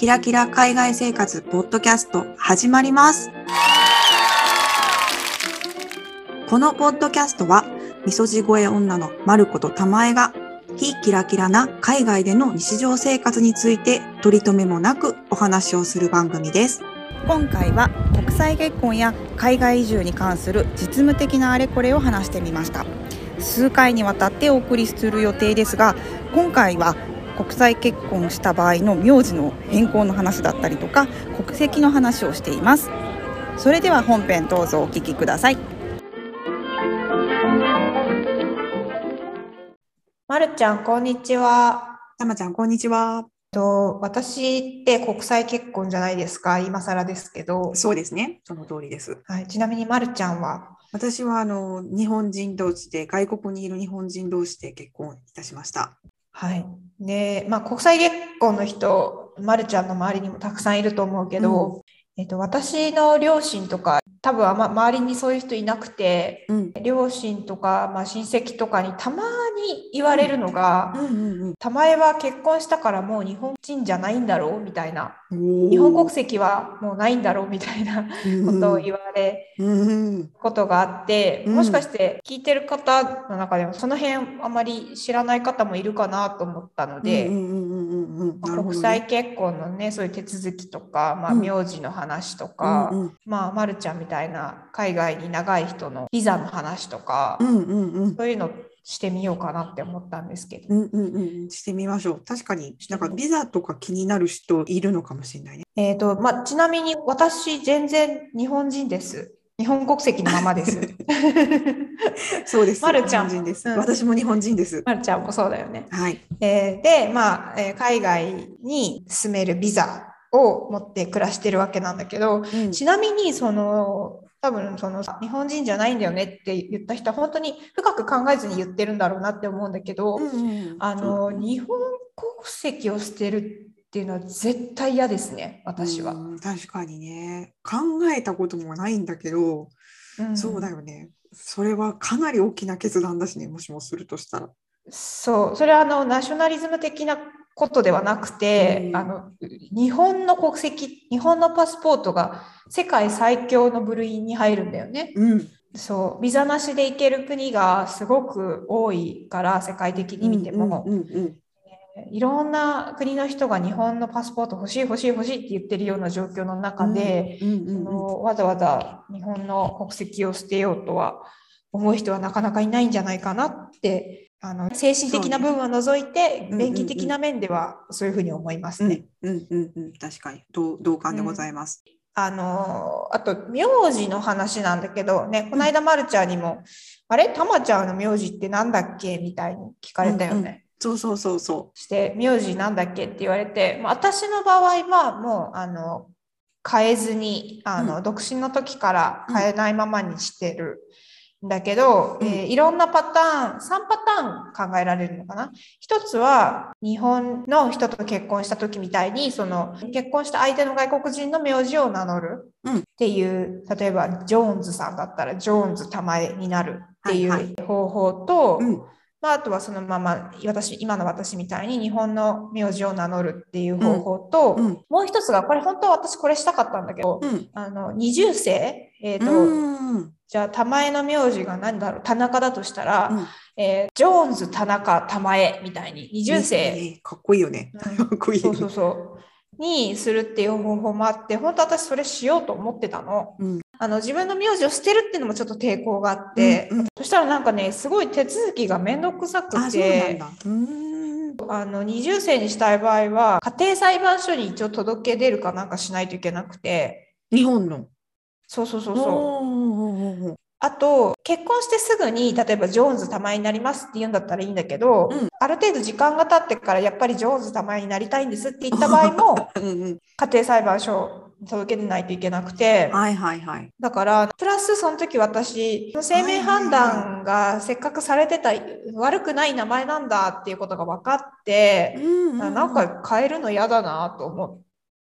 キラキラ海外生活ポッドキャスト始まります。このポッドキャストは、みそじ声女のまることたまえが、非キラキラな海外での日常生活について取り留めもなくお話をする番組です。今回は国際結婚や海外移住に関する実務的なあれこれを話してみました。数回にわたってお送りする予定ですが、今回は国際結婚した場合の名字の変更の話だったりとか国籍の話をしています。それでは本編どうぞお聞きください。まるちゃんこんにちは。たまちゃんこんにちは。と私って国際結婚じゃないですか今更ですけど、そうですね。その通りです。はい、ちなみにまるちゃんは？私はあの日本人同士で外国にいる日本人同士で結婚いたしましたはい。でまあ国際結婚の人まるちゃんの周りにもたくさんいると思うけど、えっと、私の両親とか多分あんま周りにそういう人いなくてうん。両親とか、まあ、親戚とかにたまに言われるのがうんうん「玉江は結婚したからもう日本人じゃないんだろう?」みたいな。うん日本国籍はもうないんだろうみたいなことを言われうんうん。ことがあって、うん。もしかして聞いてる方の中でもその辺あまり知らない方もいるかなと思ったので、うんうんうんうんうん。ね。国際結婚のねそういう手続きとか、まあ、うん。名字の話とか、うんうん。まあ、まるちゃんみたいな海外に長い人のビザの話とか、うんうんうん。そういうのしてみようかなって思ったんですけど。うんうんうんしてみましょう。確かになんかビザとか気になる人いるのかもしれないね。えーとまあ、ちなみに私全然日本人です。日本国籍のままです。そうですまるちゃん。人です、うん。私も日本人です。まるちゃんもそうだよね。はい。えーで、まあ、えー海外に住めるビザを持って暮らしてるわけなんだけど、うん。ちなみにその多分その日本人じゃないんだよねって言った人は本当に深く考えずに言ってるんだろうなって思うんだけど、うんうん。あの日本国籍を捨てるっていうのは絶対嫌ですね私は。うん確かにね。考えたこともないんだけど、うん。そうだよね。それはかなり大きな決断だしねもしもするとしたら。そう。それはあのナショナリズム的なことではなくて、うん。あの日本の国籍日本のパスポートが世界最強の部類に入るんだよね。うん。そう。ビザなしで行ける国がすごく多いから世界的に見ても、うんうんいろんな国の人が日本のパスポート欲しい欲しい欲しいって言ってるような状況の中で、わざわざ日本の国籍を捨てようとは思う人はなかなかいないんじゃないかなってあの精神的な部分は除いて、便宜的な面ではそういうふうに思いますね。うんうんうんうん確かに。同同感でございます、あのあと名字の話なんだけどねこの間まるちゃんにも「あれ？たまちゃんの名字ってなんだっけ?」みたいに聞かれたよね。そうそうそうそして名字なんだっけって言われて、まあ、私の場合はもうあの変えずにあの、う独身の時から変えないままにしてるんだけど、うん。えーいろんなパターン3パターン考えられるのかな。一つは日本の人と結婚した時みたいにその結婚した相手の外国人の名字を名乗るうん。っていう、例えばジョーンズさんだったらジョーンズ玉江になるっていはいはう方法と、う、うんまあ、あとはそのまま私今の私みたいに日本の名字を名乗るっていう方法と、うん。もう一つがこれ本当は私これしたかったんだけど、うん。あの二重姓、えーとうん。じゃあ玉江の名字が何だろう？田中だとしたら、うん。えージョーンズ田中玉江みたいに二重姓、いいね。かっこいいよね、うん。かっこいいそうそうそう。にするっていう方法もあって本当私それしようと思ってたの。うんあの自分の名字を捨てるっていうのもちょっと抵抗があって、うんうん。そしたらなんかねすごい手続きがめんどくさくてあの二重姓にしたい場合は家庭裁判所に一応届け出るかなんかしないといけなくて。日本の。そうそうそうそう。あと結婚してすぐに例えばジョーンズ玉江になりますって言うんだったらいいんだけど、うん。ある程度時間が経ってからやっぱりジョーンズ玉江になりたいんですって言った場合も 家庭裁判所に届け出ないといけなくてはいはいはいだからプラスその時私生命判断がせっかくされてた悪くない名前なんだっていうことが分かって。うなんか変えるの嫌だなと思っ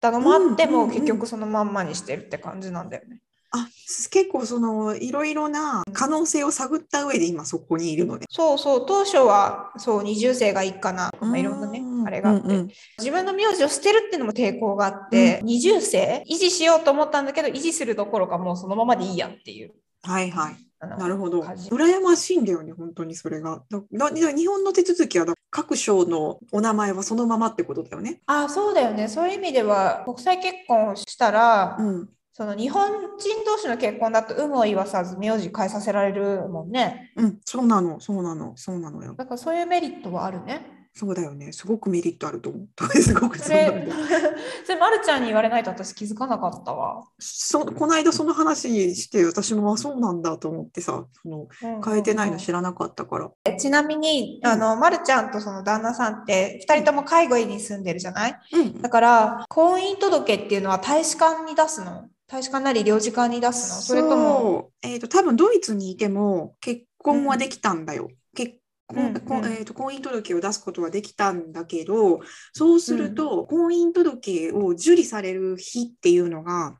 たのもあって、もう結局そのまんまにしてるって感じなんだよね。あ結構そのいろいろな可能性を探った上で今そこにいるのね。そうそう、当初はそう二重姓がいいかな、まあ、いろんなねう、んあれがあって、うんうん自分の名字を捨てるっていうのも抵抗があって、二重姓維持しようと思ったんだけど、維持するどころかもうそのままでいいやっていう。はいはい。なるほど。羨ましいんだよね、本当にそれが。だ日本の手続きはだ各省のお名前はそのままってことだよね。ああ、そうだよね。そういう意味では、国際結婚をしたら、うん。その日本人同士の結婚だと有無を言わさず名字変えさせられるもんね。うん、そうなの、そうなの、そうなのよ。だからそういうメリットはあるね。そうだよね。すごくメリットあると思う。すごくそれだ。、それ、まるちゃんに言われないと私気づかなかったわ。そこの間その話して私もあそうなんだと思ってさその変えてないの知らなかったから、えちなみに、あの、まるちゃんとその旦那さんって、二人とも海外に住んでるじゃない？うんだから、婚姻届っていうのは大使館に出すの大使館なり領事館に出すの？それとも、えー、と多分ドイツにいても結婚はできたんだよ、結婚うんうん。こえー、と婚姻届を出すことはできたんだけどそうすると、婚姻届を受理される日っていうのが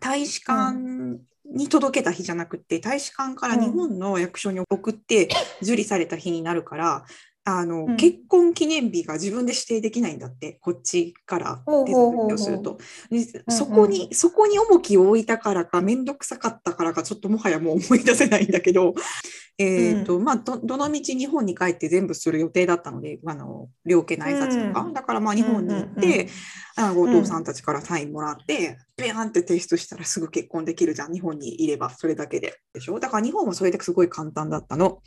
大使館に届けた日じゃなくて大使館から日本の役所に送って受理された日になるから、あのうん。結婚記念日が自分で指定できないんだってこっちから手続きをすると。でうんそこに、そこに重きを置いたからか面倒くさかったからかちょっともはやもう思い出せないんだけど、えーとまあ、どどのみち日本に帰って全部する予定だったのであの両家の挨拶とか、うん。だからまあ日本に行って、うんうんうん。お父さんたちからサインもらって、ペアンって提出したらすぐ結婚できるじゃん日本にいればそれだけで。でしょ？だから日本はそれですごい簡単だったの。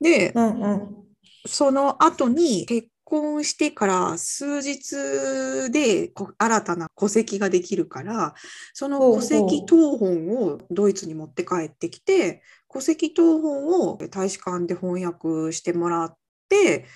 で、うんうん。その後に結婚してから数日で新たな戸籍ができるからその戸籍謄本をドイツに持って帰ってきて戸籍謄本を大使館で翻訳してもらって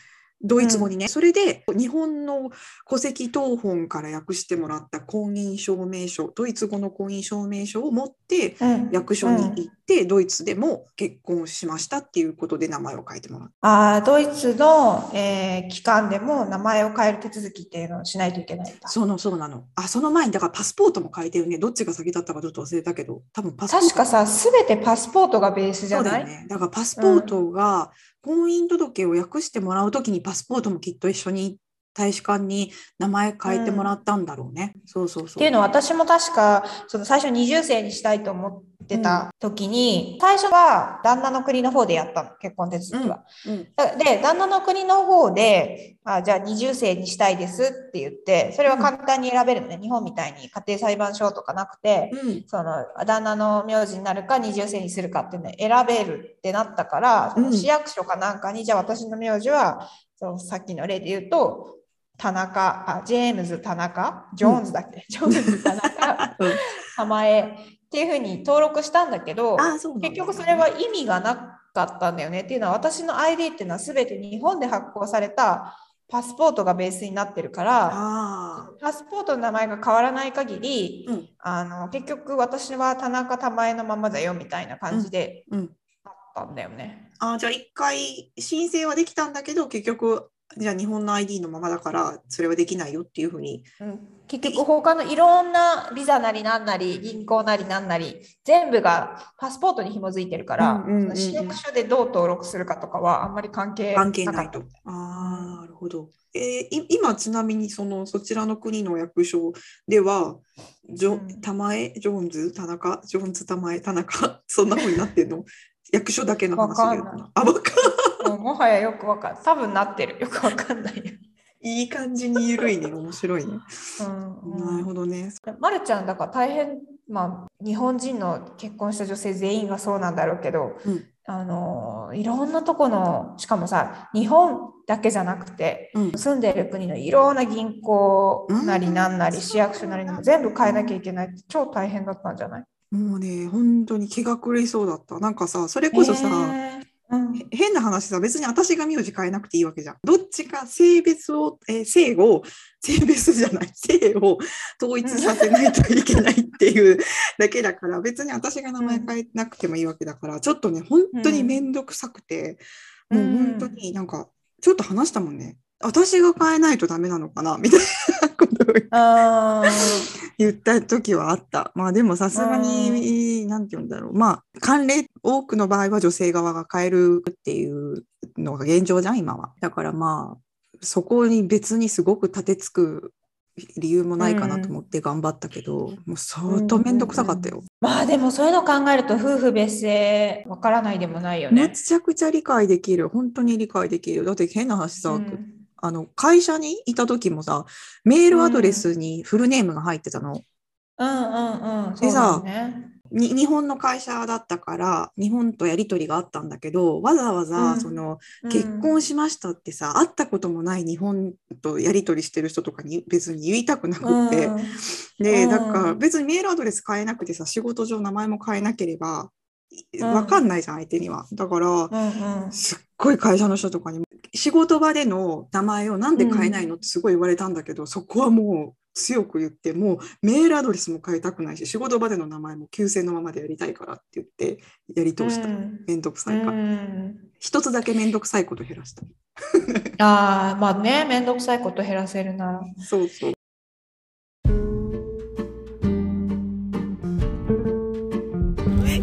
ドイツ語にね、それで日本の戸籍謄本から訳してもらった婚姻証明書ドイツ語の婚姻証明書を持ってうん役所に行って、ドイツでも結婚しましたっていうことで名前を書いてもらった。あードイツの、えー機関でも名前を変える手続きっていうのをしないといけない。そのそうなの。あ、その前に、だからパスポートも変えてるね。どっちが先だったかちょっと忘れたけど、多分パスポート。確かさ、すべてパスポートがベースじゃない？だよね。だからパスポートが、婚姻届を訳してもらうときにパスポートもきっと一緒に大使館に名前変えてもらったんだろうね。そうそうそう。っていうのは私も確かその最初二重生にしたいと思ってた時に、最初は旦那の国の方でやったの結婚手続きは。うんだで旦那の国の方であじゃあ二重生にしたいですって言ってそれは簡単に選べるのね、日本みたいに家庭裁判所とかなくて、うん。その旦那の名字になるか二重生にするかっていうのを選べるってなったから、その市役所かなんかにじゃあ私の名字はそのさっきの例で言うと田中あジェームズ田中？ジョーンズだっけ、ジョーンズ田中？うん玉江っていうふうに登録したんだけどあそうなんだ結局それは意味がなかったんだよねっていうのは私の ID っていうのは全て日本で発行されたパスポートがベースになってるからあパスポートの名前が変わらない限り、あ。うん。あの結局私は田中玉江のままだよみたいな感じでうん。あったんだよね。あーじゃあ一回申請はできたんだけど、結局、じゃあ日本の ID のままだから、それはできないよっていうふうに。うん、結局他のいろんなビザなりなんなり銀行なりなんなり全部がパスポートに紐づいてるから、市役所でどう登録するかとかはあんまり関係関係ないと。ああ、なるほど。えーい今ちなみにそのそちらの国の役所では、ジョうん。玉江、ジョーンズ、田中、ジョーンズ、玉江、田中、そんな風になってんの？役所だけの話であ、わかんたもはやよくわかんない多分なってるよくわかんないよ。いい感じに緩いね。面白いね。うんなるほどね。まるちゃんだから大変まあ日本人の結婚した女性全員がそうなんだろうけど、うんあのいろんなとこのしかもさ日本だけじゃなくて、うん住んでる国のいろんな銀行なりなんなり、うん市役所なりにも全部変えなきゃいけないって超大変だったんじゃない？もうね、本当に気が狂いそうだった。なんかさ、それこそさ、へーうん。へ変な話さ、別に私が名字変えなくていいわけじゃん。どっちか性別を、えー性を、性別じゃない、性を統一させないといけないっていうだけだから、別に私が名前変えなくてもいいわけだから、ちょっとね、本当にめん。どくさくて、うん。もう本当になんか、ちょっと話したもんね。私が変えないとダメなのかなみたいなことをあ言った時はあった。まあでもさすがに、なんて言うんだろう。まあ、慣例、多くの場合は女性側が変えるっていうのが現状じゃん、今は。だからまあ、そこに別にすごく立てつく理由もないかなと思って頑張ったけど、もう相当めんどくさかったよ。まあでもそういうの考えると夫婦別姓わからないでもないよめね。ちゃくちゃ理解できる。本当に理解できる。だって変な話さ、うんあの会社にいた時もさ、メールアドレスにフルネームが入ってたの。うんうんうん。でさね。に日本の会社だったから日本とやり取りがあったんだけどわざわざうんその、うん結婚しましたってさ会ったこともない日本とやり取りしてる人とかに別に言いたくなくって、うんでうんだから別にメールアドレス変えなくてさ仕事上名前も変えなければうんわかんないじゃん相手には。だからうんうん。すっごい会社の人とかに仕事場での名前をなんで変えないのってすごい言われたんだけど、そこはもう強く言ってもうメールアドレスも変えたくないし仕事場での名前も旧姓のままでやりたいからって言ってやり通した、うん。めんどくさういから、ん。一つだけめんどくさいこと減らした。ああ、まあね、めんどくさいこと減らせるなら。そうそう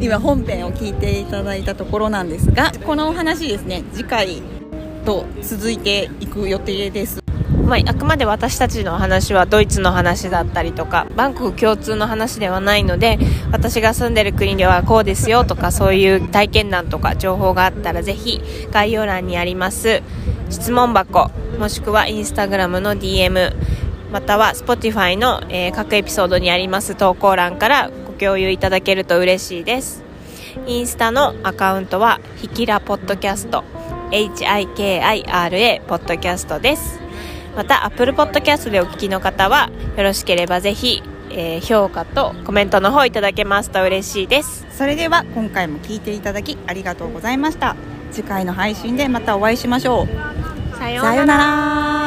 今本編を聞いていただいたところなんですがこのお話ですね次回と続いていく予定です。まあ、あくまで私たちの話はドイツの話だったりとかバンコク共通の話ではないので私が住んでる国ではこうですよとかそういう体験談とか情報があったらぜひ概要欄にあります質問箱もしくはインスタグラムの DM または Spotify の、各エピソードにあります投稿欄から共有いただけると嬉しいです。インスタのアカウントはひきらポッドキャスト。HIKIRA ポッドキャストです。また Apple Podcast でお聞きの方はよろしければぜひ、えー評価とコメントの方いただけますと嬉しいです。それでは今回も聞いていただきありがとうございました。次回の配信でまたお会いしましょう。さよさようなら